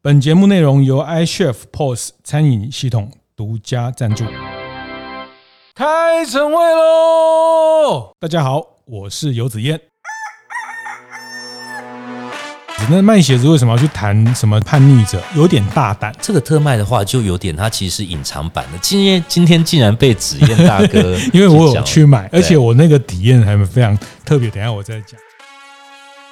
本节目内容由 iChef POS 餐饮系统独家赞助。开晨会喽！大家好，我是游子燕。那卖鞋子为什么要去谈什么叛逆者？有点大胆。这个特卖的话，就有点它其实是隐藏版的。今天今天竟然被子燕大哥，因为我有去买，而且我那个体验还非常特别。等一下我再讲。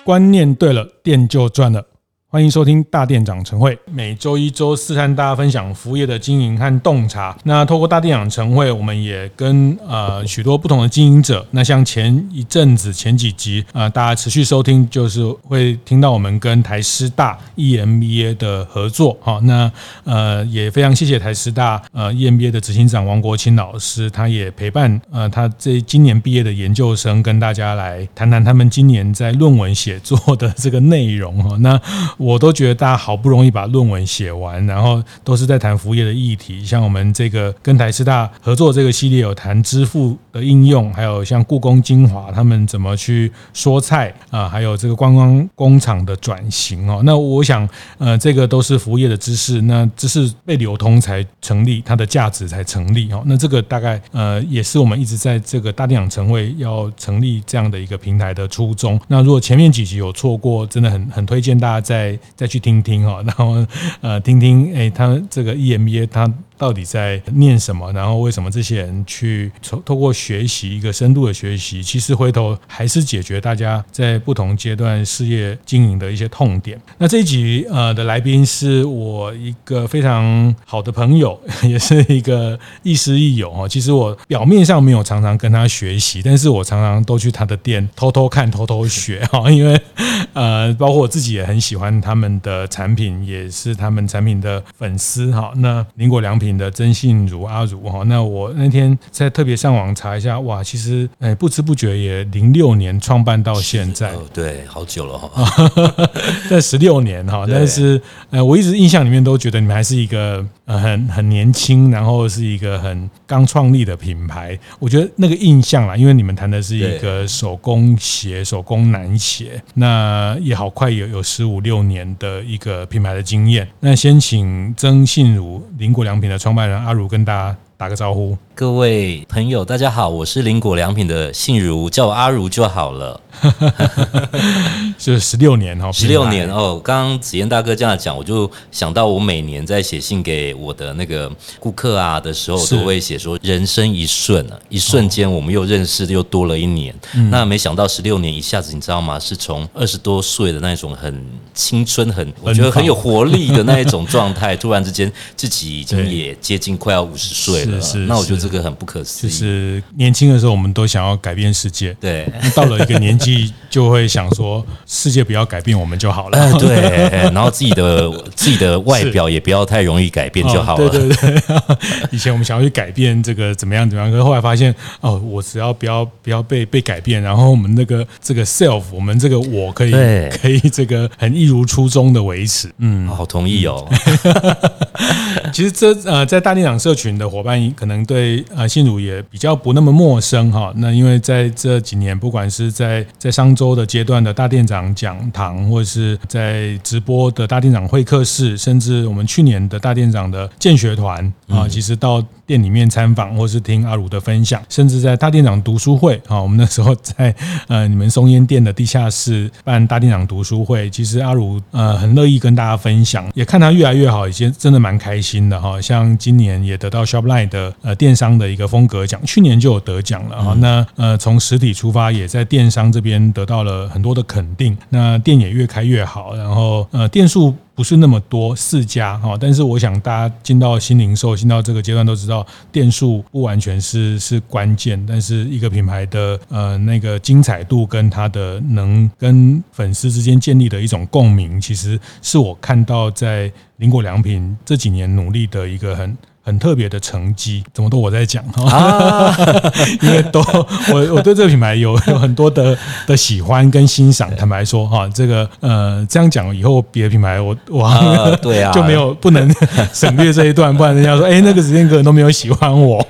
观念对了，店就赚了。欢迎收听大店长晨会，每周一、周四和大家分享服务业的经营和洞察。那透过大店长晨会，我们也跟呃许多不同的经营者。那像前一阵子、前几集、呃，大家持续收听，就是会听到我们跟台师大 EMBA 的合作。好，那呃也非常谢谢台师大呃 EMBA 的执行长王国清老师，他也陪伴呃他这今年毕业的研究生，跟大家来谈谈他们今年在论文写作的这个内容哈。那我都觉得大家好不容易把论文写完，然后都是在谈服务业的议题，像我们这个跟台师大合作这个系列有谈支付的应用，还有像故宫精华他们怎么去说菜啊，还有这个观光工厂的转型哦。那我想，呃，这个都是服务业的知识，那知识被流通才成立，它的价值才成立哦。那这个大概呃也是我们一直在这个大电影城会要成立这样的一个平台的初衷。那如果前面几集有错过，真的很很推荐大家在。再去听听哈，然后呃，听听哎，他这个 EMBA 他。到底在念什么？然后为什么这些人去透透过学习一个深度的学习，其实回头还是解决大家在不同阶段事业经营的一些痛点。那这一集呃的来宾是我一个非常好的朋友，也是一个亦师亦友哈。其实我表面上没有常常跟他学习，但是我常常都去他的店偷偷看、偷偷学哈。因为呃，包括我自己也很喜欢他们的产品，也是他们产品的粉丝哈。那林果良品。的曾信如阿如哈，那我那天在特别上网查一下，哇，其实哎，不知不觉也零六年创办到现在，对，好久了哈，在十六年哈，但是呃，我一直印象里面都觉得你们还是一个呃很很年轻，然后是一个很刚创立的品牌。我觉得那个印象啦，因为你们谈的是一个手工鞋、手工男鞋，那也好快有有十五六年的一个品牌的经验。那先请曾信如林国良品的。创办人阿如跟大家打个招呼，各位朋友，大家好，我是林果良品的信如，叫我阿如就好了。是十六年哦，十六年哦。刚刚子燕大哥这样讲，我就想到我每年在写信给我的那个顾客啊的时候，都会写说人生一瞬啊，一瞬间我们又认识又多了一年。那没想到十六年一下子，你知道吗？是从二十多岁的那种很青春、很我觉得很有活力的那一种状态，突然之间自己已经也接近快要五十岁了。是，那我觉得这个很不可思议。就是年轻的时候，我们都想要改变世界。对，到了一个年纪。就会想说，世界不要改变我们就好了。对，然后自己的 自己的外表也不要太容易改变就好了。对对对，以前我们想要去改变这个怎么样怎么样，可是后来发现，哦，我只要不要不要被被改变，然后我们那个这个 self，我们这个我可以可以这个很一如初衷的维持。嗯，好同意哦。其实这呃，在大店长社群的伙伴可能对呃信如也比较不那么陌生哈。那因为在这几年，不管是在在商周的阶段的大店长讲堂，或者是在直播的大店长会客室，甚至我们去年的大店长的建学团啊，其实到店里面参访，或是听阿鲁的分享，甚至在大店长读书会啊，我们那时候在呃你们松烟店的地下室办大店长读书会，其实阿鲁呃很乐意跟大家分享，也看他越来越好，已经真的蛮开心的哈。像今年也得到 Shopline 的呃电商的一个风格奖，去年就有得奖了哈。那呃从实体出发，也在电商这边得到了很多的肯定，那店也越开越好，然后呃店数不是那么多四家哈，但是我想大家进到新零售，进到这个阶段都知道，店数不完全是是关键，但是一个品牌的呃那个精彩度跟它的能跟粉丝之间建立的一种共鸣，其实是我看到在林果良品这几年努力的一个很。很特别的成绩，怎么都我在讲啊？因为都我我对这个品牌有有很多的的喜欢跟欣赏。坦白说哈，这个呃这样讲以后别的品牌我我、啊、对啊。就没有不能 省略这一段，不然人家说哎那个子健哥都没有喜欢我，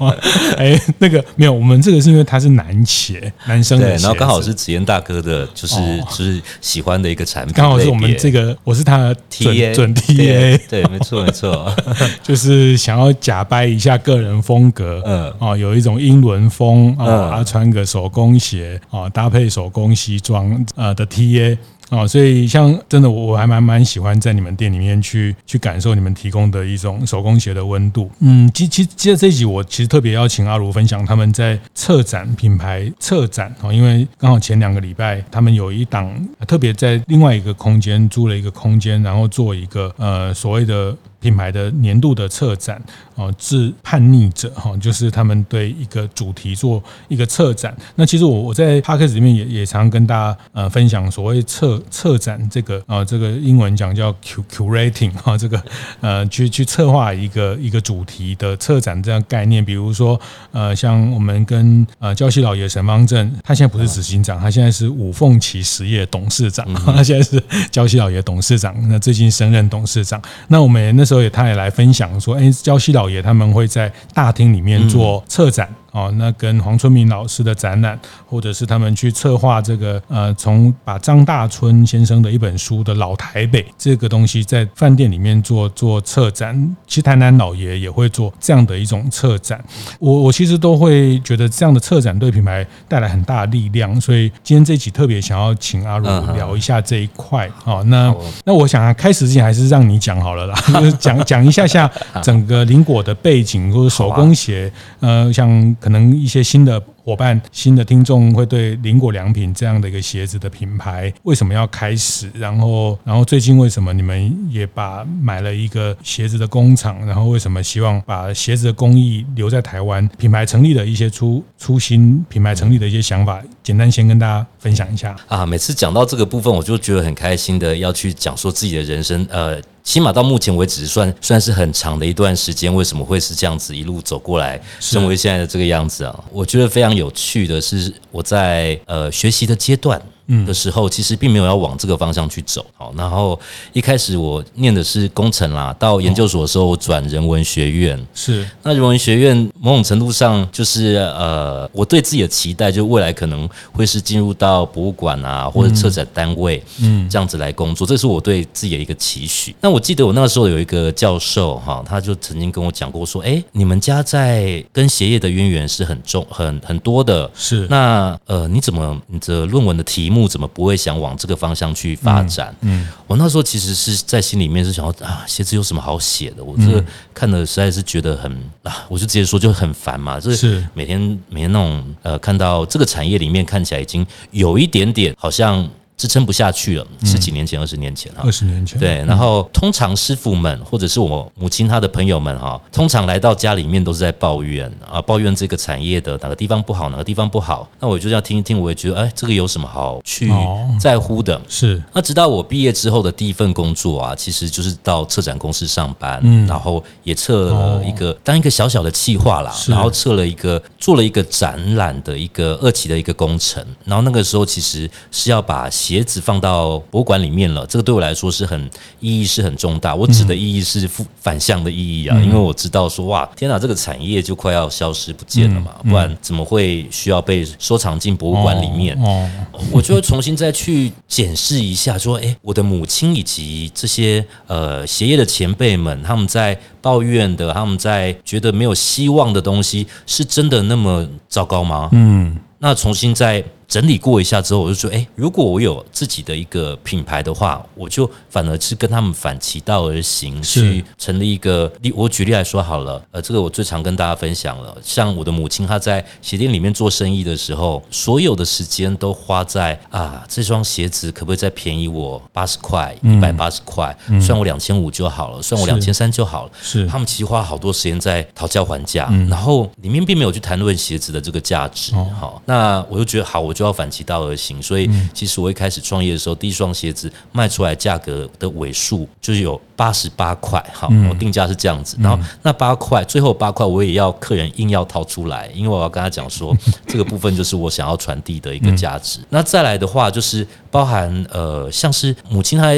哎那个没有，我们这个是因为他是男鞋男生的，然后刚好是子健大哥的，就是、哦、就是喜欢的一个产品，刚好是我们这个我是他的准 TA 准 TA，对，没错没错，就是想要假掰一下个人风格，嗯哦，有一种英伦风啊，他、嗯、穿个手工鞋啊，搭配手工西装呃的 TA。哦，所以像真的，我我还蛮蛮喜欢在你们店里面去去感受你们提供的一种手工鞋的温度。嗯，其其接着这一集，我其实特别邀请阿如分享他们在策展品牌策展哦，因为刚好前两个礼拜他们有一档特别在另外一个空间租了一个空间，然后做一个呃所谓的。品牌的年度的策展哦，致叛逆者哈，就是他们对一个主题做一个策展。那其实我我在 Podcast 里面也也常跟大家呃分享所谓策策展这个啊，这个英文讲叫 curating 哈，这个呃去去策划一个一个主题的策展这样概念。比如说呃，像我们跟呃礁溪老爷沈方正，他现在不是执行长，他现在是五凤旗实业董事长，他现在是礁溪老爷董事长，那最近升任董事长。那我们那时候。也他也来分享说：“哎，礁溪老爷他们会在大厅里面做策展。”哦，那跟黄春明老师的展览，或者是他们去策划这个呃，从把张大春先生的一本书的老台北这个东西在饭店里面做做策展，其实台南老爷也会做这样的一种策展。我我其实都会觉得这样的策展对品牌带来很大的力量，所以今天这期特别想要请阿如聊一下这一块。哦，那那我想啊，开始之前还是让你讲好了啦，就是讲讲一下下 整个林果的背景或者手工鞋，呃，像。可能一些新的。伙伴，新的听众会对林果良品这样的一个鞋子的品牌为什么要开始？然后，然后最近为什么你们也把买了一个鞋子的工厂？然后为什么希望把鞋子的工艺留在台湾？品牌成立的一些初初心，品牌成立的一些想法，简单先跟大家分享一下啊。每次讲到这个部分，我就觉得很开心的要去讲说自己的人生。呃，起码到目前为止算算是很长的一段时间，为什么会是这样子一路走过来，成为现在的这个样子啊？我觉得非常。有趣的是，我在呃学习的阶段。嗯的时候，其实并没有要往这个方向去走。好，然后一开始我念的是工程啦，到研究所的时候我转人文学院。是，那人文学院某种程度上就是呃，我对自己的期待，就未来可能会是进入到博物馆啊，或者策展单位，嗯，这样子来工作，这是我对自己的一个期许。那我记得我那个时候有一个教授哈，他就曾经跟我讲过说，哎，你们家在跟鞋业的渊源是很重、很很多的。是，那呃，你怎么你的论文的题目？怎么不会想往这个方向去发展？嗯，嗯，我那时候其实是在心里面是想要啊，写字有什么好写的？我这个看的实在是觉得很啊，我就直接说就很烦嘛。就是每天每天那种呃，看到这个产业里面看起来已经有一点点好像。支撑不下去了，十几年前、二十年前哈，二十年前对。然后通常师傅们或者是我母亲她的朋友们哈，通常来到家里面都是在抱怨啊，抱怨这个产业的哪个地方不好，哪个地方不好。那我就要听一听，我也觉得哎，这个有什么好去在乎的？是。那直到我毕业之后的第一份工作啊，其实就是到策展公司上班，嗯，然后也测了一个当一个小小的企划啦，然后测了一个做了一个展览的一个二期的一个工程。然后那个时候其实是要把。鞋子放到博物馆里面了，这个对我来说是很意义是很重大。我指的意义是负反向的意义啊，因为我知道说哇，天哪，这个产业就快要消失不见了嘛，不然怎么会需要被收藏进博物馆里面？哦，我就会重新再去检视一下，说，诶，我的母亲以及这些呃鞋业的前辈们，他们在抱怨的，他们在觉得没有希望的东西，是真的那么糟糕吗？嗯，那重新再。整理过一下之后，我就说，哎，如果我有自己的一个品牌的话，我就反而是跟他们反其道而行，去成立一个。例我举例来说好了，呃，这个我最常跟大家分享了。像我的母亲，她在鞋店里面做生意的时候，所有的时间都花在啊，这双鞋子可不可以再便宜我八十块、一百八十块，算我两千五就好了，算我两千三就好了。是，他们其实花好多时间在讨价还价，然后里面并没有去谈论鞋子的这个价值。好，那我就觉得好，我。就要反其道而行，所以其实我一开始创业的时候，第一双鞋子卖出来价格的尾数就是有八十八块，好，我定价是这样子。然后那八块，最后八块我也要客人硬要掏出来，因为我要跟他讲说，这个部分就是我想要传递的一个价值。那再来的话，就是包含呃，像是母亲她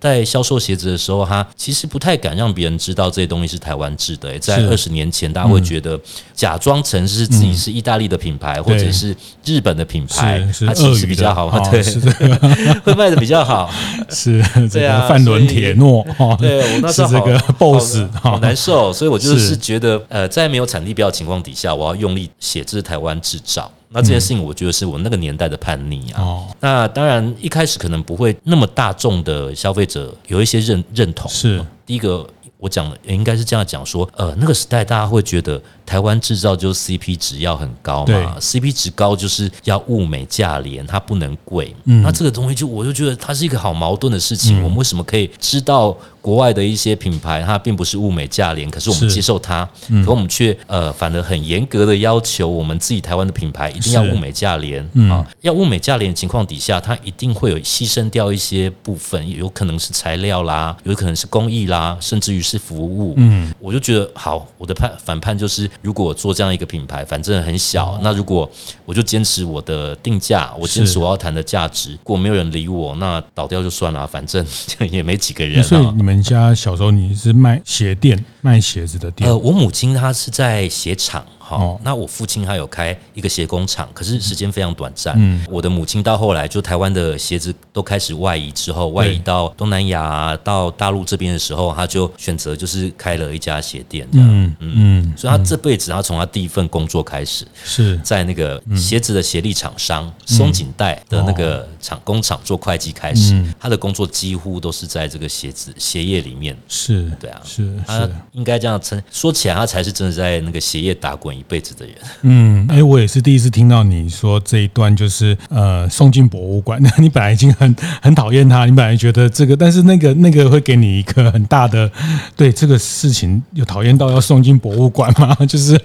在销售鞋子的时候，她其实不太敢让别人知道这些东西是台湾制的。在二十年前，大家会觉得假装成是自己是意大利的品牌，或者是日本的品牌，它其实比较好，对，会卖的比较好。是 对啊，范伦铁诺，对我那时候这个 BOSS 好难受，所以我就是觉得，呃，在没有产地标的情况底下，我要用力写这是台湾制造。那这件事情，我觉得是我那个年代的叛逆啊。哦，那当然一开始可能不会那么大众的消费者有一些认认同。是第一个，我讲的应该是这样讲说，呃，那个时代大家会觉得。台湾制造就是 CP 值要很高嘛，CP 值高就是要物美价廉，它不能贵。嗯，那这个东西就我就觉得它是一个好矛盾的事情。我们为什么可以知道国外的一些品牌它并不是物美价廉，可是我们接受它，可我们却呃反而很严格的要求我们自己台湾的品牌一定要物美价廉啊，要物美价廉的情况底下，它一定会有牺牲掉一些部分，有可能是材料啦，有可能是工艺啦，甚至于是服务。嗯，我就觉得好，我的判反叛就是。如果做这样一个品牌，反正很小，那如果我就坚持我的定价，我坚持我要谈的价值，如果没有人理我，那倒掉就算了，反正也没几个人。所以你们家小时候你是卖鞋店，卖鞋子的店？呃，我母亲她是在鞋厂。好，那我父亲他有开一个鞋工厂，可是时间非常短暂。嗯，我的母亲到后来就台湾的鞋子都开始外移之后，外移到东南亚、到大陆这边的时候，他就选择就是开了一家鞋店这样。嗯嗯，所以他这辈子他从他第一份工作开始是在那个鞋子的鞋力厂商松紧带的那个厂工厂做会计开始，他的工作几乎都是在这个鞋子鞋业里面。是，对啊，是他应该这样称。说起来，他才是真的在那个鞋业打滚。一辈子的人，嗯，哎，我也是第一次听到你说这一段，就是呃，送进博物馆。那 你本来已经很很讨厌他，你本来觉得这个，但是那个那个会给你一个很大的，对这个事情有讨厌到要送进博物馆吗？就是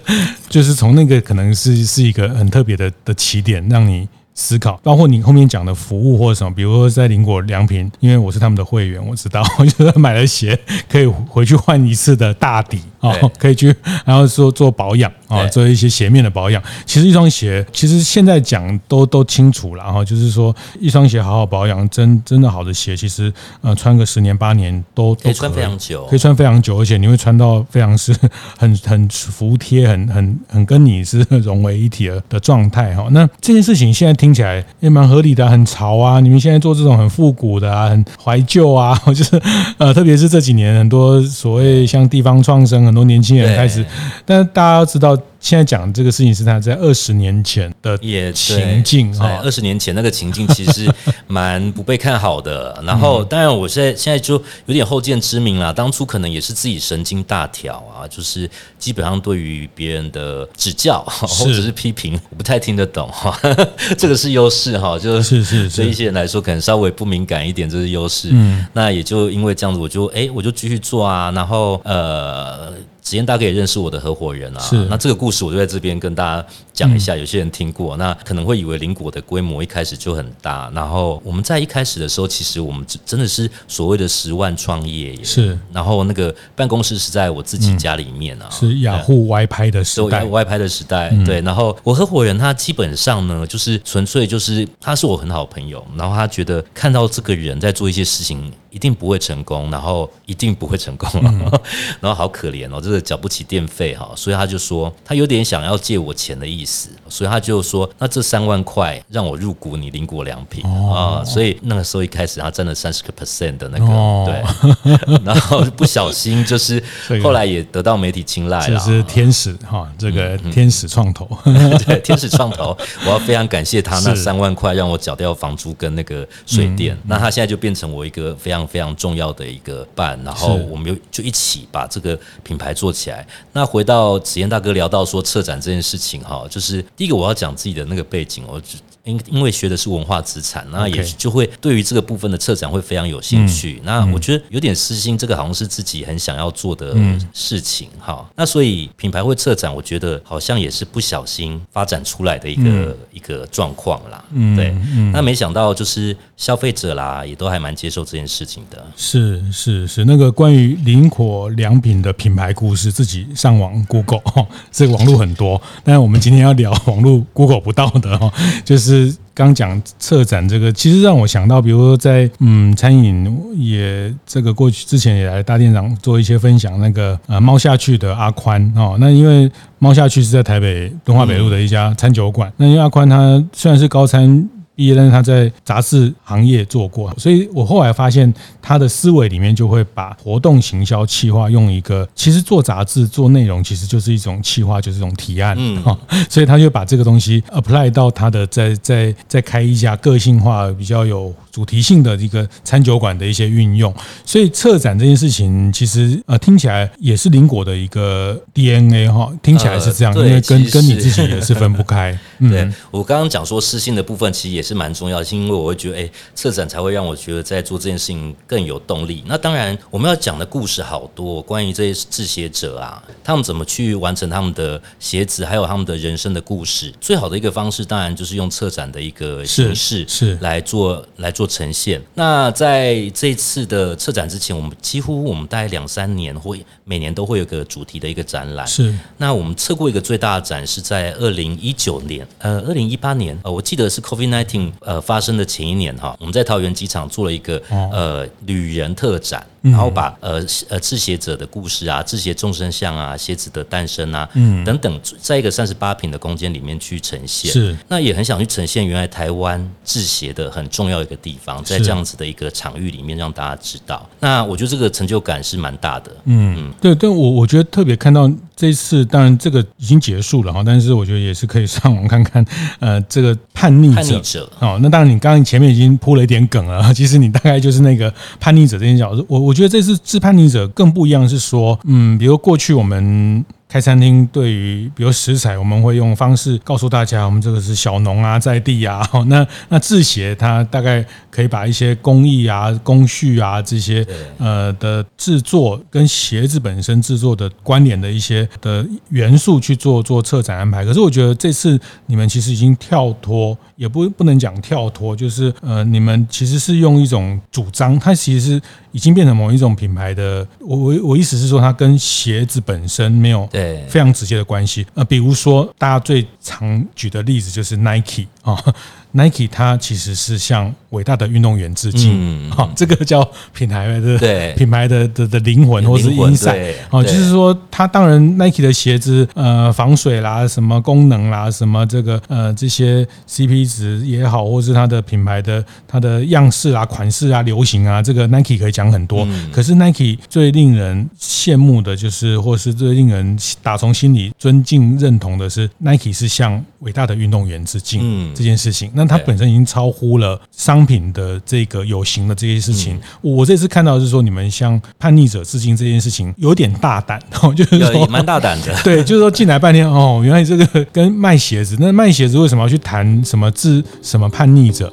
就是从那个可能是是一个很特别的的起点，让你。思考，包括你后面讲的服务或者什么，比如说在林果良品，因为我是他们的会员，我知道，我觉得买了鞋可以回去换一次的大底啊，可以去，然后说做保养啊，做一些鞋面的保养。其实一双鞋，其实现在讲都都清楚了哈，就是说一双鞋好好保养，真真的好的鞋，其实呃穿个十年八年都可以穿非常久，可以穿非常久，而且你会穿到非常是 很很服帖，很很很跟你是融为一体的的状态哈。那这件事情现在。听起来也蛮合理的，很潮啊！你们现在做这种很复古的啊，很怀旧啊，就是呃，特别是这几年很多所谓像地方创生，很多年轻人开始，但是大家要知道。现在讲这个事情是他在二十年前的也情境啊，二十年前那个情境其实蛮不被看好的。然后，当然我现在现在就有点后见之明了。当初可能也是自己神经大条啊，就是基本上对于别人的指教 或者是批评，我不太听得懂哈。这个是优势哈，就是是对一些人来说可能稍微不敏感一点，这是优势。嗯，那也就因为这样子，我就哎，我就继续做啊。然后呃。子彦大家可以认识我的合伙人啊，是。那这个故事我就在这边跟大家讲一下。有些人听过，那可能会以为林果的规模一开始就很大。然后我们在一开始的时候，其实我们真的是所谓的十万创业，是。然后那个办公室是在我自己家里面啊，是雅虎外拍的时代，外拍的时代。对，然后我合伙人他基本上呢，就是纯粹就是他是我很好的朋友，然后他觉得看到这个人在做一些事情。一定不会成功，然后一定不会成功，然后好可怜哦，这个缴不起电费哈，所以他就说他有点想要借我钱的意思，所以他就说那这三万块让我入股你林果良品啊，所以那个时候一开始他占了三十个 percent 的那个对，然后不小心就是后来也得到媒体青睐了，就是天使哈，这个天使创投，对，天使创投，我要非常感谢他那三万块让我缴掉房租跟那个水电，那他现在就变成我一个非常。非常重要的一个伴，然后我们又就一起把这个品牌做起来。那回到子燕大哥聊到说策展这件事情哈，就是第一个我要讲自己的那个背景，我因因为学的是文化资产，那也就会对于这个部分的策展会非常有兴趣。嗯、那我觉得有点私心，这个好像是自己很想要做的事情哈、嗯。那所以品牌会策展，我觉得好像也是不小心发展出来的一个、嗯、一个状况啦。嗯，对。那没想到就是消费者啦，也都还蛮接受这件事情的。是是是，那个关于灵活良品的品牌故事，自己上网 Google 哈，这个网络很多。但是我们今天要聊网络 Google 不到的哈，就是是刚讲策展这个，其实让我想到，比如说在嗯餐饮也这个过去之前也来大店长做一些分享，那个呃猫下去的阿宽哦，那因为猫下去是在台北敦化北路的一家餐酒馆，那因为阿宽他虽然是高餐。毕业，但是他在杂志行业做过，所以我后来发现他的思维里面就会把活动行销企划用一个，其实做杂志做内容其实就是一种企划，就是一种提案，嗯，所以他就把这个东西 apply 到他的在在在开一家个性化比较有主题性的一个餐酒馆的一些运用，所以策展这件事情其实呃听起来也是林果的一个 DNA 哈，听起来是这样，因为跟跟你自己也是分不开。对，我刚刚讲说私信的部分其实也是蛮重要的，是因为我会觉得，哎，策展才会让我觉得在做这件事情更有动力。那当然，我们要讲的故事好多，关于这些制鞋者啊，他们怎么去完成他们的鞋子，还有他们的人生的故事。最好的一个方式，当然就是用策展的一个形式是来做来做呈现。那在这次的策展之前，我们几乎我们大概两三年会每年都会有个主题的一个展览。是。那我们测过一个最大的展是在二零一九年，呃，二零一八年，呃，我记得是 COVID-19。呃，发生的前一年哈，我们在桃园机场做了一个呃旅人特展，然后把呃呃制鞋者的故事啊，制鞋众生相啊，鞋子的诞生啊，嗯等等，在一个三十八平的空间里面去呈现。是，那也很想去呈现原来台湾制鞋的很重要一个地方，在这样子的一个场域里面让大家知道。那我觉得这个成就感是蛮大的。嗯嗯，对，但我我觉得特别看到这一次，当然这个已经结束了哈，但是我觉得也是可以上网看看，呃，这个叛逆者。哦，那当然，你刚刚前面已经铺了一点梗了。其实你大概就是那个叛逆者这件角色。我我我觉得这次自叛逆者更不一样，是说，嗯，比如过去我们。开餐厅对于比如食材，我们会用方式告诉大家，我们这个是小农啊，在地啊。那那制鞋，它大概可以把一些工艺啊、工序啊这些呃的制作跟鞋子本身制作的关联的一些的元素去做做策展安排。可是我觉得这次你们其实已经跳脱，也不不能讲跳脱，就是呃，你们其实是用一种主张，它其实已经变成某一种品牌的。我我我意思是说，它跟鞋子本身没有。对，非常直接的关系。呃，比如说大家最常举的例子就是 Nike 啊。Nike 它其实是像伟大的运动员致敬，好、嗯，这个叫品牌的对。品牌的的的灵魂或是 insight，哦，就是说它当然 Nike 的鞋子呃防水啦，什么功能啦，什么这个呃这些 CP 值也好，或是它的品牌的它的样式啊、款式啊、流行啊，这个 Nike 可以讲很多。可是 Nike 最令人羡慕的就是，或是最令人打从心里尊敬认同的是，Nike 是向伟大的运动员致敬嗯。这件事情。那它本身已经超乎了商品的这个有形的这些事情。我这次看到的是说，你们向叛逆者致敬这件事情有点大胆，就是说也蛮大胆的。对，就是说进来半天哦，原来这个 跟卖鞋子，那卖鞋子为什么要去谈什么致什么叛逆者？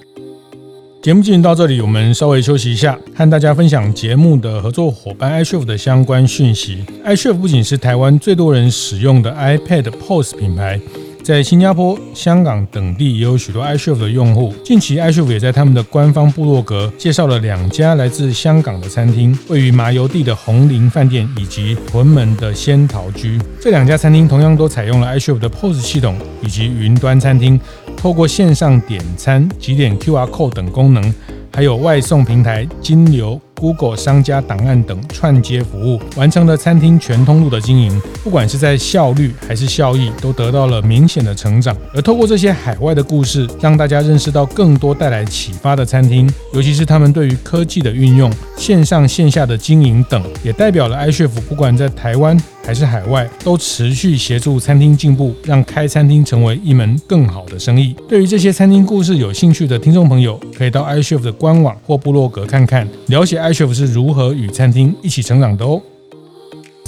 节目进行到这里，我们稍微休息一下，和大家分享节目的合作伙伴 iChef 的相关讯息。iChef 不仅是台湾最多人使用的 iPad POS 品牌。在新加坡、香港等地也有许多 iChef 的用户。近期，iChef 也在他们的官方部落格介绍了两家来自香港的餐厅，位于麻油地的红林饭店以及屯门的仙桃居。这两家餐厅同样都采用了 iChef 的 POS 系统以及云端餐厅，透过线上点餐、几点 QR Code 等功能，还有外送平台金流。Google 商家档案等串接服务，完成了餐厅全通路的经营。不管是在效率还是效益，都得到了明显的成长。而透过这些海外的故事，让大家认识到更多带来启发的餐厅，尤其是他们对于科技的运用、线上线下的经营等，也代表了 iChef 不管在台湾还是海外，都持续协助餐厅进步，让开餐厅成为一门更好的生意。对于这些餐厅故事有兴趣的听众朋友，可以到 iChef 的官网或部落格看看，了解 iChef 是如何与餐厅一起成长的哦。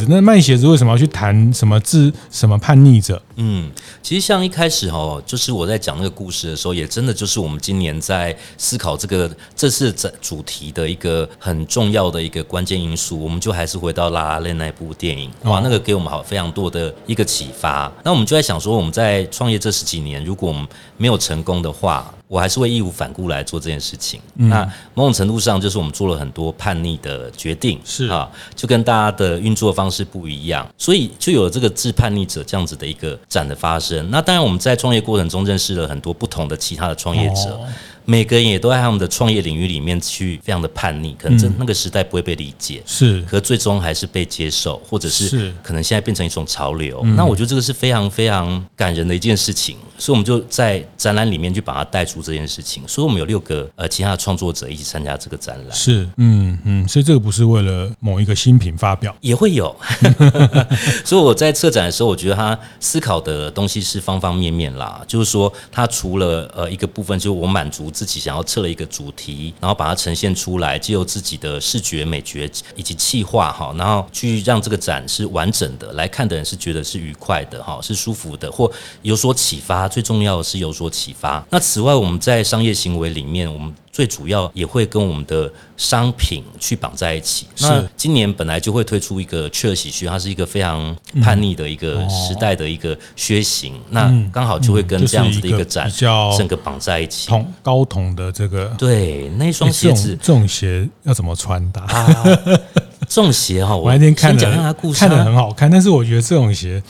子，那卖鞋子为什么要去谈什么自什么叛逆者？嗯，其实像一开始哦，就是我在讲那个故事的时候，也真的就是我们今年在思考这个这次主题的一个很重要的一个关键因素。我们就还是回到《La La Land》那部电影，哇，那个给我们好非常多的一个启发。那我们就在想说，我们在创业这十几年，如果我们没有成功的话，我还是会义无反顾来做这件事情。嗯、那某种程度上，就是我们做了很多叛逆的决定，是啊，就跟大家的运作方式不一样，所以就有了这个自叛逆者这样子的一个展的发生。那当然，我们在创业过程中认识了很多不同的其他的创业者。哦每个人也都在他们的创业领域里面去非常的叛逆，可能在那个时代不会被理解，嗯、是，可最终还是被接受，或者是可能现在变成一种潮流。嗯、那我觉得这个是非常非常感人的一件事情，所以我们就在展览里面去把它带出这件事情。所以我们有六个呃其他的创作者一起参加这个展览，是，嗯嗯，所以这个不是为了某一个新品发表，也会有。所以我在策展的时候，我觉得他思考的东西是方方面面啦，就是说他除了呃一个部分，就是我满足。自己想要测了一个主题，然后把它呈现出来，借由自己的视觉美学以及气化哈，然后去让这个展是完整的，来看的人是觉得是愉快的哈，是舒服的，或有所启发。最重要的是有所启发。那此外，我们在商业行为里面，我们最主要也会跟我们的商品去绑在一起。那今年本来就会推出一个雀儿喜靴，它是一个非常叛逆的一个时代的一个靴型。那刚好就会跟这样子的一个展整个绑在一起。同高筒的这个对那双鞋子，这种鞋要怎么穿搭？这种鞋哈，我那天看了，看的很好看，但是我觉得这种鞋。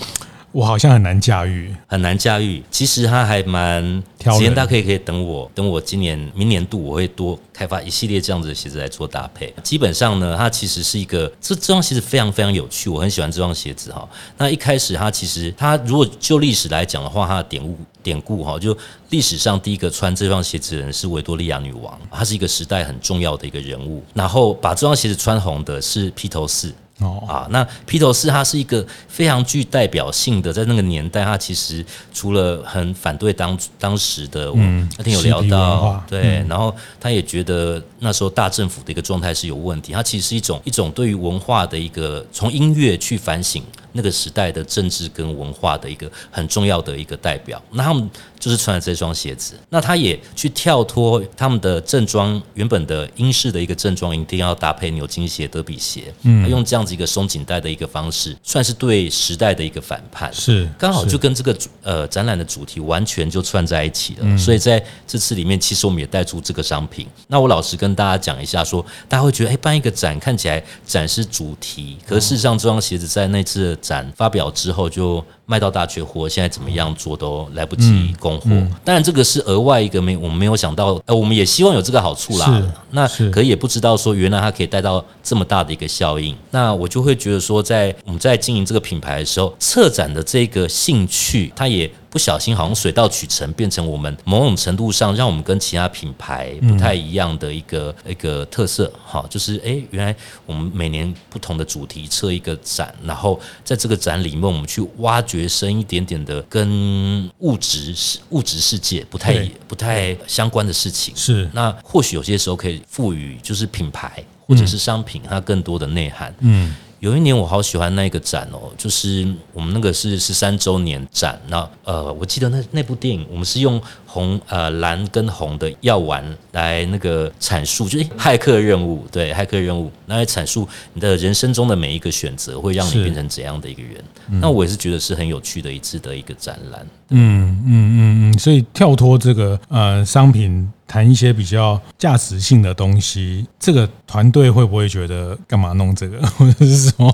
我好像很难驾驭，很难驾驭。其实它还蛮，时间大家可以可以等我，等我今年明年度我会多开发一系列这样子的鞋子来做搭配。基本上呢，它其实是一个这这双鞋子非常非常有趣，我很喜欢这双鞋子哈。那一开始它其实它如果就历史来讲的话，它的典故典故哈，就历史上第一个穿这双鞋子的人是维多利亚女王，她是一个时代很重要的一个人物。然后把这双鞋子穿红的是披头士。哦啊，那披头士他是一个非常具代表性的，在那个年代，他其实除了很反对当当时的，嗯，那天有聊到，对，嗯、然后他也觉得那时候大政府的一个状态是有问题，他其实是一种一种对于文化的一个从音乐去反省。那个时代的政治跟文化的一个很重要的一个代表，那他们就是穿了这双鞋子。那他也去跳脱他们的正装，原本的英式的一个正装一定要搭配牛津鞋、德比鞋，嗯，用这样子一个松紧带的一个方式，算是对时代的一个反叛。是，刚好就跟这个呃展览的主题完全就串在一起了。嗯，所以在这次里面，其实我们也带出这个商品。那我老实跟大家讲一下说，说大家会觉得，哎，办一个展看起来展示主题，可是事实上这双鞋子在那次。展发表之后就卖到大缺货，现在怎么样做都来不及供货。当然，这个是额外一个没我们没有想到，呃，我们也希望有这个好处啦。那可也不知道说，原来它可以带到这么大的一个效应。那我就会觉得说，在我们在经营这个品牌的时候，策展的这个兴趣，它也。不小心，好像水到渠成，变成我们某种程度上，让我们跟其他品牌不太一样的一个、嗯、一个特色。好，就是哎，原来我们每年不同的主题设一个展，然后在这个展里面，我们去挖掘深一点点的跟物质世物质世界不太不太相关的事情。是，那或许有些时候可以赋予就是品牌或者是商品它更多的内涵。嗯。有一年我好喜欢那个展哦，就是我们那个是十三周年展。那呃，我记得那那部电影，我们是用红呃蓝跟红的药丸来那个阐述，就是骇客任务，对，骇客任务，那来阐述你的人生中的每一个选择会让你变成怎样的一个人。嗯、那我也是觉得是很有趣的一次的一个展览。嗯嗯嗯嗯，所以跳脱这个呃商品。谈一些比较价值性的东西，这个团队会不会觉得干嘛弄这个，或者是什么？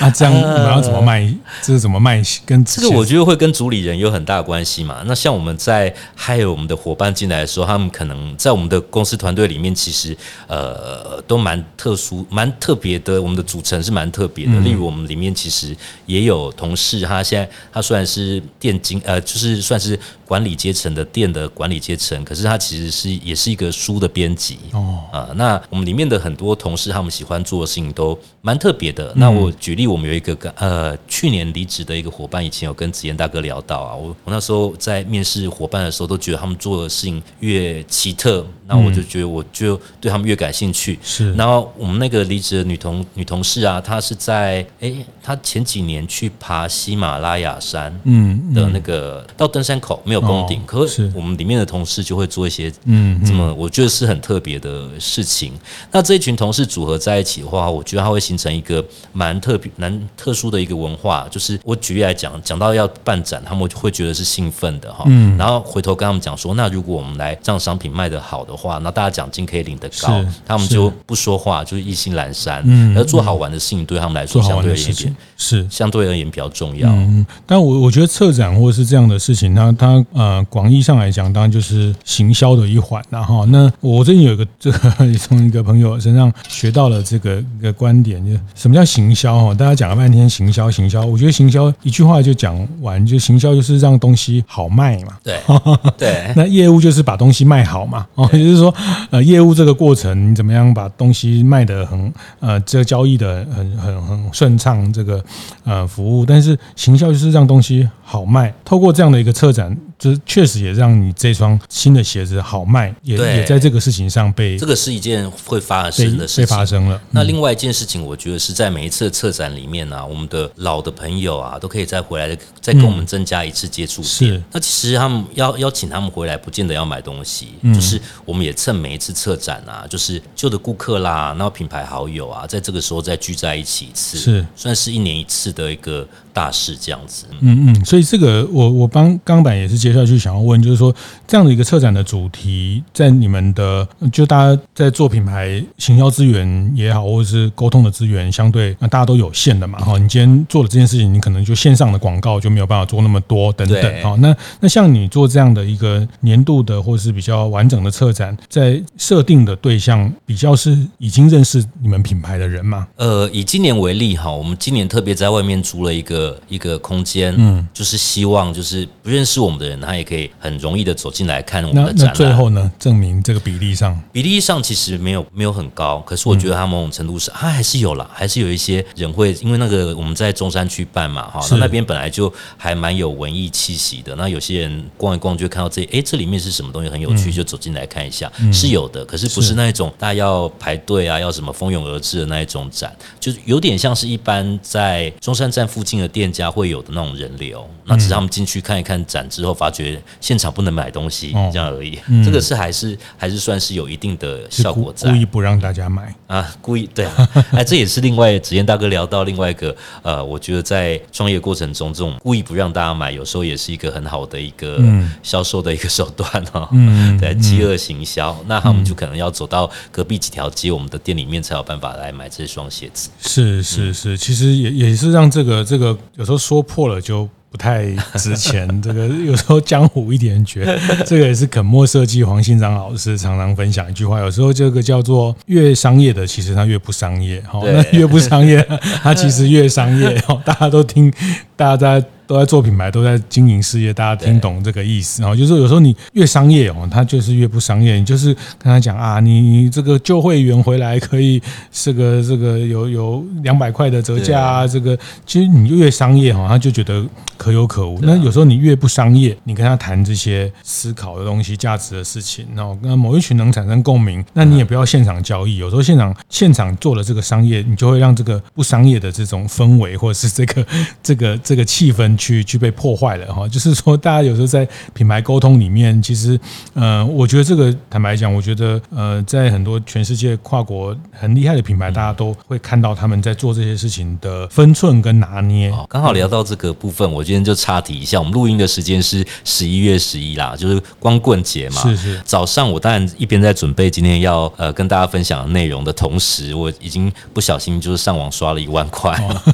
啊，这样我们要怎么卖？呃、这是怎么卖？跟这个我觉得会跟主理人有很大关系嘛。那像我们在还有我们的伙伴进来的时候，他们可能在我们的公司团队里面，其实呃都蛮特殊、蛮特别的。我们的组成是蛮特别的。例如，我们里面其实也有同事，他现在他虽然是店经，呃，就是算是管理阶层的店的管理阶层，可是他其实是。也是一个书的编辑。哦。啊，那我们里面的很多同事，他们喜欢做的事情都蛮特别的。那我举例例，我们有一个呃去年离职的一个伙伴，以前有跟子妍大哥聊到啊，我我那时候在面试伙伴的时候，都觉得他们做的事情越奇特。那我就觉得，我就对他们越感兴趣。是，然后我们那个离职的女同女同事啊，她是在哎，她前几年去爬喜马拉雅山，嗯，的那个到登山口没有攻顶，可是我们里面的同事就会做一些嗯，这么我觉得是很特别的事情。那这一群同事组合在一起的话，我觉得他会形成一个蛮特别、蛮特殊的一个文化。就是我举例来讲，讲到要办展，他们会觉得是兴奋的哈。嗯，然后回头跟他们讲说，那如果我们来这样商品卖得好的。话，那大家奖金可以领得高，他们就不说话，就是意兴阑珊。嗯，而做好玩的事情对他们来说，相对而言是相对而言比较重要。嗯，但我我觉得策展或者是这样的事情，它它呃广义上来讲，当然就是行销的一环。然后，那我最近有一个这个 从一个朋友身上学到了这个一个观点，就什么叫行销？哈，大家讲了半天行销，行销，我觉得行销一句话就讲完，就行销就是让东西好卖嘛。对 对，那业务就是把东西卖好嘛。哦。也就是说，呃，业务这个过程，你怎么样把东西卖得很，呃，这个交易的很很很顺畅，这个呃服务，但是行销就是让东西好卖，透过这样的一个策展。这确实也让你这双新的鞋子好卖，也也在这个事情上被这个是一件会发生的事情，被发生了。那另外一件事情，我觉得是在每一次的策展里面呢、啊，我们的老的朋友啊，都可以再回来，再跟我们增加一次接触点。是，那其实他们邀邀请他们回来，不见得要买东西，就是我们也趁每一次策展啊，就是旧的顾客啦，然后品牌好友啊，在这个时候再聚在一起一次，是。算是一年一次的一个大事这样子。嗯嗯，所以这个我我帮钢板也是。接下去想要问，就是说这样的一个策展的主题，在你们的就大家在做品牌行销资源也好，或者是沟通的资源，相对那大家都有限的嘛。哈，你今天做的这件事情，你可能就线上的广告就没有办法做那么多等等。好，那那像你做这样的一个年度的或者是比较完整的策展，在设定的对象比较是已经认识你们品牌的人吗？呃，以今年为例哈，我们今年特别在外面租了一个一个空间，嗯，就是希望就是不认识我们的人。他也可以很容易的走进来看我们的展览。最后呢，证明这个比例上，比例上其实没有没有很高，可是我觉得他某种程度上，他还是有了，还是有一些人会因为那个我们在中山区办嘛，哈，那那边本来就还蛮有文艺气息的。那有些人逛一逛就看到这，哎，这里面是什么东西很有趣，就走进来看一下，是有的。可是不是那一种大家要排队啊，要什么蜂拥而至的那一种展，就是有点像是一般在中山站附近的店家会有的那种人流。那只是他们进去看一看展之后。发觉现场不能买东西，这样而已。嗯、这个是还是还是算是有一定的效果在。故意不让大家买啊，故意对啊。哎，这也是另外子燕大哥聊到另外一个呃，我觉得在创业过程中，这种故意不让大家买，有时候也是一个很好的一个销售的一个手段哦。嗯，对，饥饿行销，那他们就可能要走到隔壁几条街，我们的店里面才有办法来买这双鞋子。是是是，其实也也是让这个这个有时候说破了就。不太值钱，这个有时候江湖一点绝，这个也是肯墨设计黄信章老师常常分享一句话，有时候这个叫做越商业的，其实它越不商业，哦，那越不商业，它其实越商业，大家都听，大家在。都在做品牌，都在经营事业，大家听懂这个意思啊？就是有时候你越商业哦，他就是越不商业。你就是跟他讲啊，你你这个旧会员回来可以这个这个有有两百块的折价啊，这个其实你越商业哈，他就觉得可有可无。那有时候你越不商业，你跟他谈这些思考的东西、价值的事情，然后跟某一群能产生共鸣，那你也不要现场交易。有时候现场现场做了这个商业，你就会让这个不商业的这种氛围或者是这个这个这个气氛。去去被破坏了哈，就是说，大家有时候在品牌沟通里面，其实，呃，我觉得这个坦白讲，我觉得，呃，在很多全世界跨国很厉害的品牌，大家都会看到他们在做这些事情的分寸跟拿捏。刚好聊到这个部分，我今天就插题一下，我们录音的时间是十一月十一啦，就是光棍节嘛。是是。早上我当然一边在准备今天要呃跟大家分享的内容的同时，我已经不小心就是上网刷了一万块，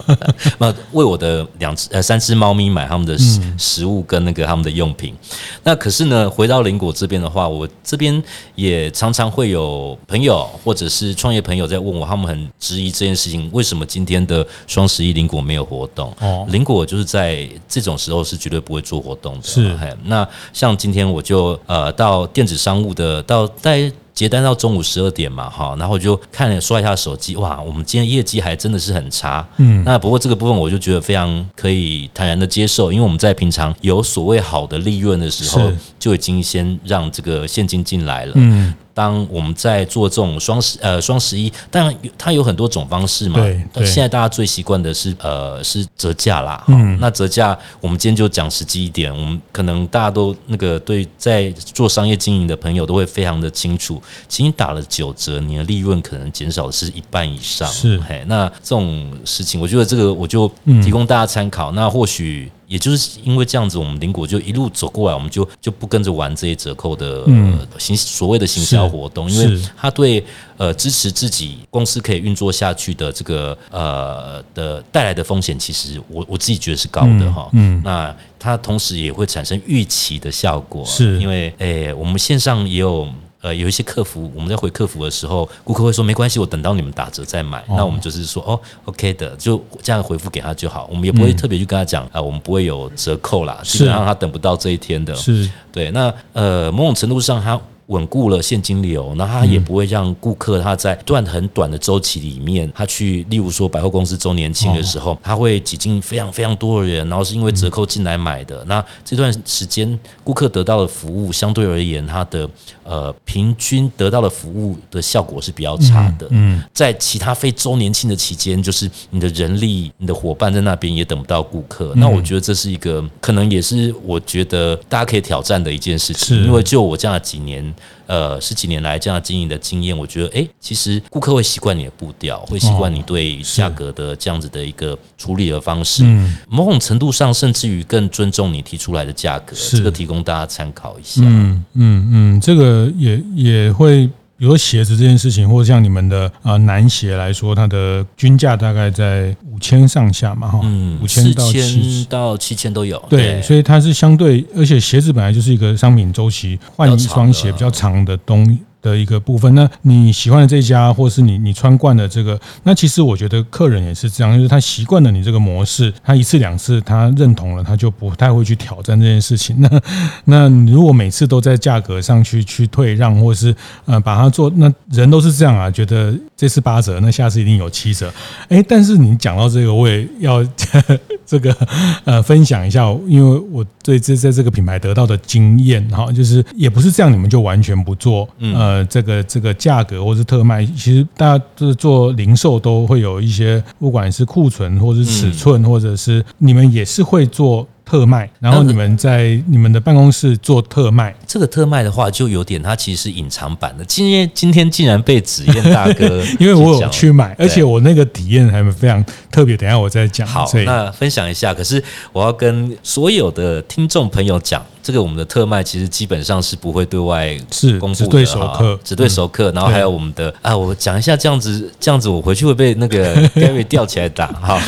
那为我的两只呃三只猫。猫咪买他们的食食物跟那个他们的用品，那可是呢，回到林果这边的话，我这边也常常会有朋友或者是创业朋友在问我，他们很质疑这件事情，为什么今天的双十一林果没有活动？哦，林果就是在这种时候是绝对不会做活动的。是，那像今天我就呃到电子商务的到在。结单到中午十二点嘛，哈，然后我就看了刷一下手机，哇，我们今天业绩还真的是很差，嗯，那不过这个部分我就觉得非常可以坦然的接受，因为我们在平常有所谓好的利润的时候，就已经先让这个现金进来了，嗯。当我们在做这种双十呃双十一，当然它有很多种方式嘛。现在大家最习惯的是呃是折价啦。嗯，那折价我们今天就讲实际一点，我们可能大家都那个对在做商业经营的朋友都会非常的清楚，其实你打了九折，你的利润可能减少的是一半以上。是，嘿，那这种事情，我觉得这个我就提供大家参考。嗯、那或许。也就是因为这样子，我们林果就一路走过来，我们就就不跟着玩这些折扣的行所谓的行销活动，因为他对呃支持自己公司可以运作下去的这个呃的带来的风险，其实我我自己觉得是高的哈。嗯，那它同时也会产生预期的效果，是因为诶我们线上也有。呃，有一些客服，我们在回客服的时候，顾客会说没关系，我等到你们打折再买。哦、那我们就是说，哦，OK 的，就这样回复给他就好。我们也不会特别去跟他讲啊、我们不会有折扣啦，基本上他等不到这一天的。是，对。那呃，某种程度上他。稳固了现金流，那他也不会让顾客他在段很短的周期里面，他去，例如说百货公司周年庆的时候，他会挤进非常非常多的人，然后是因为折扣进来买的。那这段时间顾客得到的服务相对而言，他的呃平均得到的服务的效果是比较差的。嗯，在其他非周年庆的期间，就是你的人力、你的伙伴在那边也等不到顾客。那我觉得这是一个可能也是我觉得大家可以挑战的一件事情，因为就我这样的几年。呃，十几年来这样经营的经验，我觉得，哎、欸，其实顾客会习惯你的步调，会习惯你对价格的这样子的一个处理的方式，嗯，某种程度上，甚至于更尊重你提出来的价格，这个提供大家参考一下。嗯嗯嗯，这个也也会。比如鞋子这件事情，或者像你们的啊男鞋来说，它的均价大概在五千上下嘛，哈，嗯，五千到七到七千都有。对，所以它是相对，而且鞋子本来就是一个商品周期，换一双鞋比较长的东西。的一个部分，那你喜欢的这家，或是你你穿惯的这个，那其实我觉得客人也是这样，就是他习惯了你这个模式，他一次两次他认同了，他就不太会去挑战这件事情。那那如果每次都在价格上去去退让，或是呃把它做，那人都是这样啊，觉得这次八折，那下次一定有七折。哎，但是你讲到这个，我也要 这个呃分享一下，因为我对这在这个品牌得到的经验哈，就是也不是这样，你们就完全不做，呃。呃，这个这个价格或是特卖，其实大家就是做零售都会有一些，不管是库存或者是尺寸，或者是你们也是会做。特卖，然后你们在你们的办公室做特卖。这个特卖的话，就有点它其实是隐藏版的。今天今天竟然被紫燕大哥，因为我有去买，而且我那个体验还非常特别。等一下我再讲。好，那分享一下。可是我要跟所有的听众朋友讲，这个我们的特卖其实基本上是不会对外是公布的，只对熟客，只对熟客。然后还有我们的啊，我讲一下这样子，这样子我回去会被那个 Gary 吊起来打。哈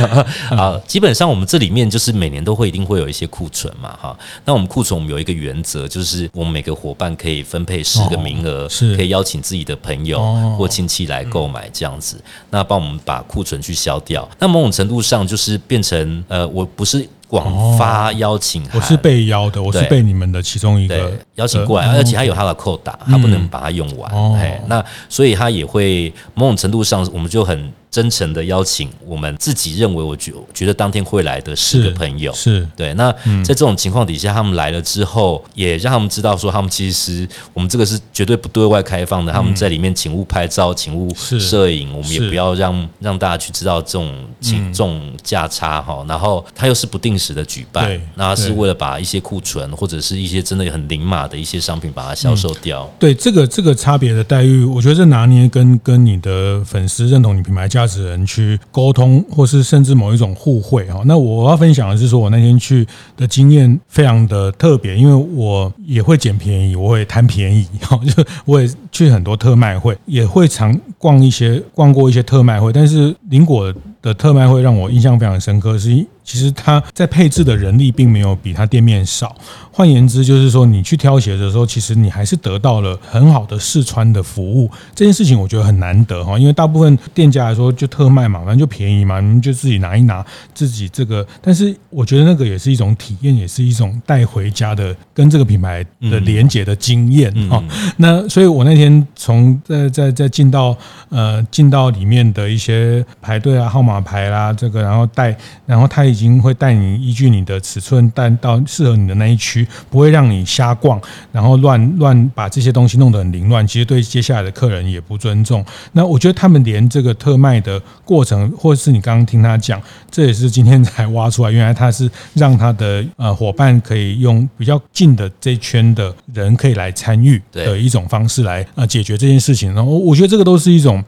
啊，基本上我们这里面就是每年都会一定会有。一些库存嘛，哈，那我们库存我们有一个原则，就是我们每个伙伴可以分配十个名额，是可以邀请自己的朋友或亲戚来购买这样子，那帮我们把库存去消掉。那某种程度上就是变成呃，我不是广发邀请函，我是被邀的，我是被你们的其中一个邀请过来，而且他有他的扣打，他不能把它用完。哎，那所以他也会某种程度上，我们就很。真诚的邀请我们自己认为，我觉觉得当天会来的十个朋友，是，是对。那在这种情况底下，他们来了之后，也让他们知道说，他们其实我们这个是绝对不对外开放的。他们在里面请勿拍照，请勿摄影，我们也不要让让大家去知道这种请这种价差哈。然后他又是不定时的举办，那是为了把一些库存或者是一些真的很零码的一些商品把它销售掉。对这个这个差别的待遇，我觉得这拿捏跟跟你的粉丝认同你品牌价。驾驶人去沟通，或是甚至某一种互惠哈。那我要分享的是说，我那天去的经验非常的特别，因为我也会捡便宜，我会贪便宜哈。就我也去很多特卖会，也会常逛一些逛过一些特卖会，但是林果的特卖会让我印象非常深刻，是其实它在配置的人力并没有比它店面少。换言之，就是说你去挑鞋的时候，其实你还是得到了很好的试穿的服务。这件事情我觉得很难得哈，因为大部分店家来说就特卖嘛，反正就便宜嘛，你们就自己拿一拿，自己这个。但是我觉得那个也是一种体验，也是一种带回家的跟这个品牌的连接的经验哈。那所以我那天从在在在进到呃进到里面的一些排队啊、号码牌啦，这个然后带，然后他已经会带你依据你的尺寸带到适合你的那一区。不会让你瞎逛，然后乱乱把这些东西弄得很凌乱。其实对接下来的客人也不尊重。那我觉得他们连这个特卖的过程，或是你刚刚听他讲，这也是今天才挖出来。原来他是让他的呃伙伴可以用比较近的这一圈的人可以来参与的一种方式来呃解决这件事情。然后我觉得这个都是一种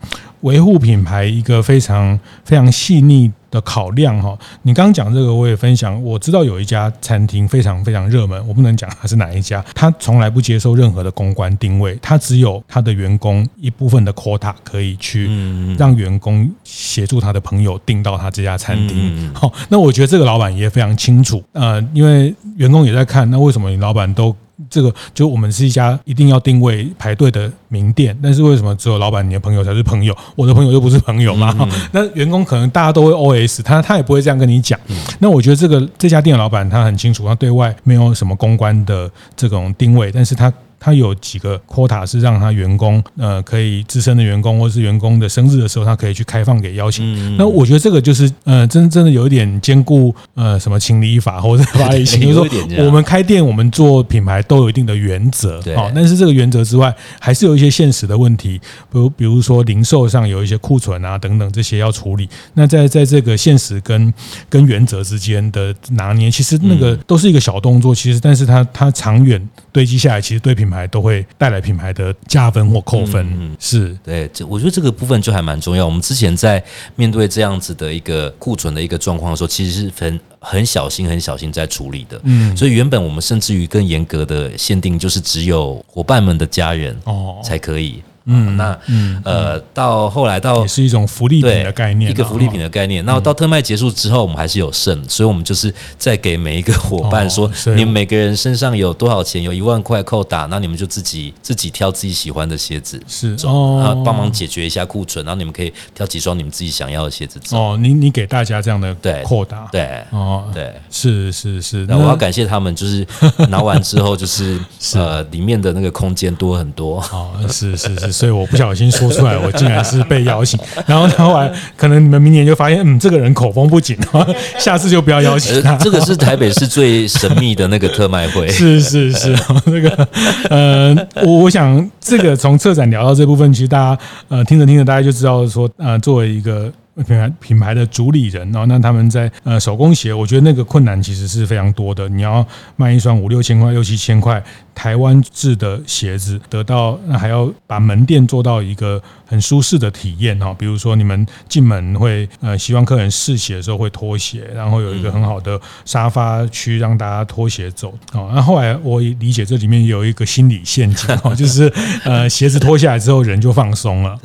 维护品牌一个非常非常细腻的考量哈，你刚刚讲这个我也分享，我知道有一家餐厅非常非常热门，我不能讲它是哪一家，它从来不接受任何的公关定位，它只有它的员工一部分的 quota 可以去让员工协助他的朋友订到他这家餐厅。好，那我觉得这个老板也非常清楚，呃，因为员工也在看，那为什么你老板都？这个就我们是一家一定要定位排队的名店，但是为什么只有老板你的朋友才是朋友？我的朋友又不是朋友嘛？那员工可能大家都会 OS，他他也不会这样跟你讲。那我觉得这个这家店的老板他很清楚，他对外没有什么公关的这种定位，但是他。他有几个 quota 是让他员工呃可以资深的员工或是员工的生日的时候，他可以去开放给邀请。那我觉得这个就是呃真真的有一点兼顾呃什么情理法或者法理性，就是说我们开店我们做品牌都有一定的原则，好，但是这个原则之外还是有一些现实的问题，比如比如说零售上有一些库存啊等等这些要处理。那在在这个现实跟跟原则之间的拿捏，其实那个都是一个小动作，其实但是它它长远堆积下来，其实对品牌。都会带来品牌的加分或扣分，嗯、是对。这我觉得这个部分就还蛮重要。我们之前在面对这样子的一个库存的一个状况的时候，其实是很很小心、很小心在处理的。嗯，所以原本我们甚至于更严格的限定，就是只有伙伴们的家人哦才可以。嗯，那嗯呃，到后来到也是一种福利品的概念，一个福利品的概念。那到特卖结束之后，我们还是有剩，所以我们就是再给每一个伙伴说，你们每个人身上有多少钱，有一万块扣打，那你们就自己自己挑自己喜欢的鞋子，是哦，帮忙解决一下库存，然后你们可以挑几双你们自己想要的鞋子。哦，你你给大家这样的对扣打，对哦对，是是是。那我要感谢他们，就是 拿完之后，就是 呃里面的那个空间多很多。哦，是是是。所以我不小心说出来，我竟然是被邀请，然后后来可能你们明年就发现，嗯，这个人口风不紧，下次就不要邀请他。这个是台北市最神秘的那个特卖会，是 是是，那个呃，我我想这个从策展聊到这部分，其实大家呃听着听着，大家就知道说，呃，作为一个。品牌品牌的主理人哦，那他们在呃手工鞋，我觉得那个困难其实是非常多的。你要卖一双五六千块、六七千块台湾制的鞋子，得到那还要把门店做到一个很舒适的体验哈。比如说你们进门会呃希望客人试鞋的时候会脱鞋，然后有一个很好的沙发区让大家脱鞋走哦。那后来我理解这里面有一个心理陷阱哦，就是呃鞋子脱下来之后人就放松了，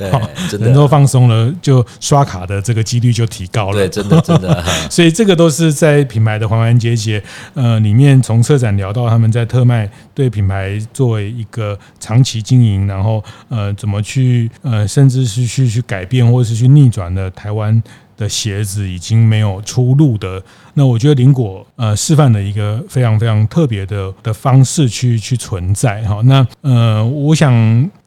人都放松了就刷卡的。这个几率就提高了，对，真的真的，所以这个都是在品牌的环环节节，呃，里面从策展聊到他们在特卖，对品牌作为一个长期经营，然后呃，怎么去呃，甚至是去去改变或是去逆转的台湾的鞋子已经没有出路的。那我觉得林果呃示范了一个非常非常特别的的方式去去存在哈。那呃，我想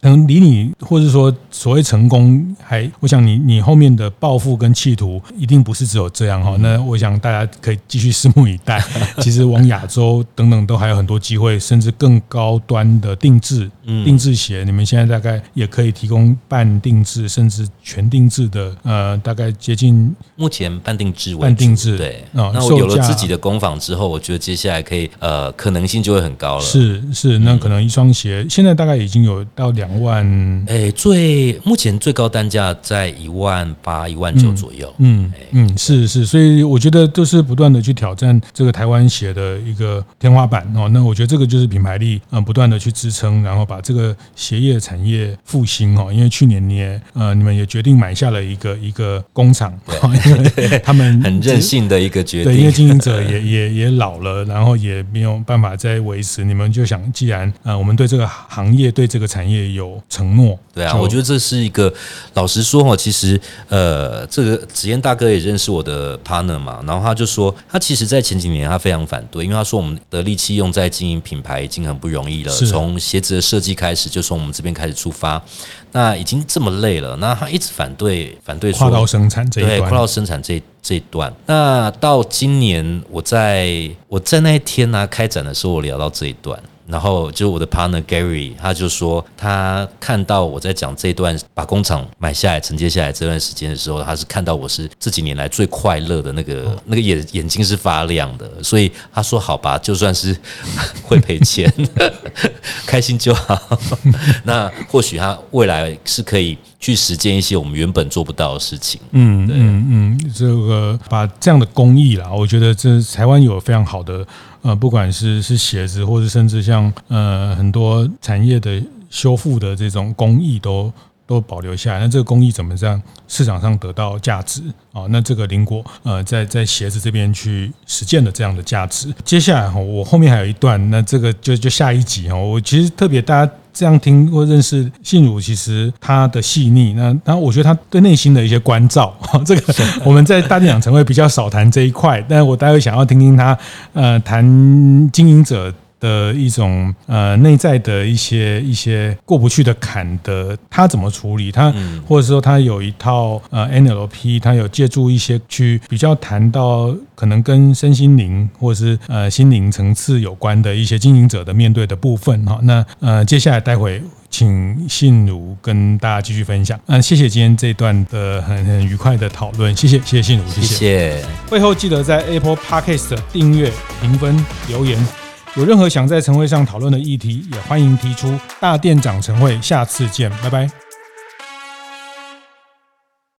可能离你或者说所谓成功还，我想你你后面的抱负跟企图一定不是只有这样哈。那我想大家可以继续拭目以待。其实往亚洲等等都还有很多机会，甚至更高端的定制定制鞋，你们现在大概也可以提供半定制甚至全定制的呃，大概接近目前半定制半定制对啊。我有了自己的工坊之后，我觉得接下来可以呃可能性就会很高了。是是，那可能一双鞋现在大概已经有到两两万，哎、欸，最目前最高单价在一万八、一万九左右。嗯嗯，欸、嗯，是是，所以我觉得都是不断的去挑战这个台湾鞋的一个天花板哦。那我觉得这个就是品牌力，嗯，不断的去支撑，然后把这个鞋业产业复兴哦。因为去年你也呃，你们也决定买下了一个一个工厂，因为他们很任性的一个决定，对，因为经营者 也也也老了，然后也没有办法再维持。你们就想，既然呃，我们对这个行业对这个产业有承诺，对啊，我觉得这是一个老实说哈，其实呃，这个子燕大哥也认识我的 partner 嘛，然后他就说，他其实，在前几年他非常反对，因为他说我们的力气用在经营品牌已经很不容易了，从鞋子的设计开始就从我们这边开始出发，那已经这么累了，那他一直反对反对跨到生产这一段，对，跨到生产这这一段。那到今年我在我在那一天呢、啊、开展的时候，我聊到这一段。然后就我的 partner Gary，他就说他看到我在讲这段把工厂买下来承接下来这段时间的时候，他是看到我是这几年来最快乐的那个那个眼眼睛是发亮的，所以他说好吧，就算是 会赔钱，开心就好。那或许他未来是可以去实践一些我们原本做不到的事情。嗯嗯嗯，这个把这样的工艺啦，我觉得这台湾有非常好的。呃，不管是是鞋子，或者甚至像呃很多产业的修复的这种工艺，都都保留下来。那这个工艺怎么在市场上得到价值啊？那这个林果呃在在鞋子这边去实践的这样的价值。接下来哈，我后面还有一段，那这个就就下一集哈。我其实特别大家。这样听或认识信如，其实他的细腻，那然后我觉得他对内心的一些关照，这个 我们在大店养成会比较少谈这一块，但是我待会想要听听他，呃，谈经营者。的一种呃内在的一些一些过不去的坎的，他怎么处理？他或者说他有一套呃 NLP，他有借助一些去比较谈到可能跟身心灵或者是呃心灵层次有关的一些经营者的面对的部分哈。那呃接下来待会请信如跟大家继续分享。嗯，谢谢今天这段的很很愉快的讨论，谢谢谢谢信如，谢谢。会后记得在 Apple Podcast 订阅、评分、留言。有任何想在晨会上讨论的议题，也欢迎提出。大店长晨会，下次见，拜拜。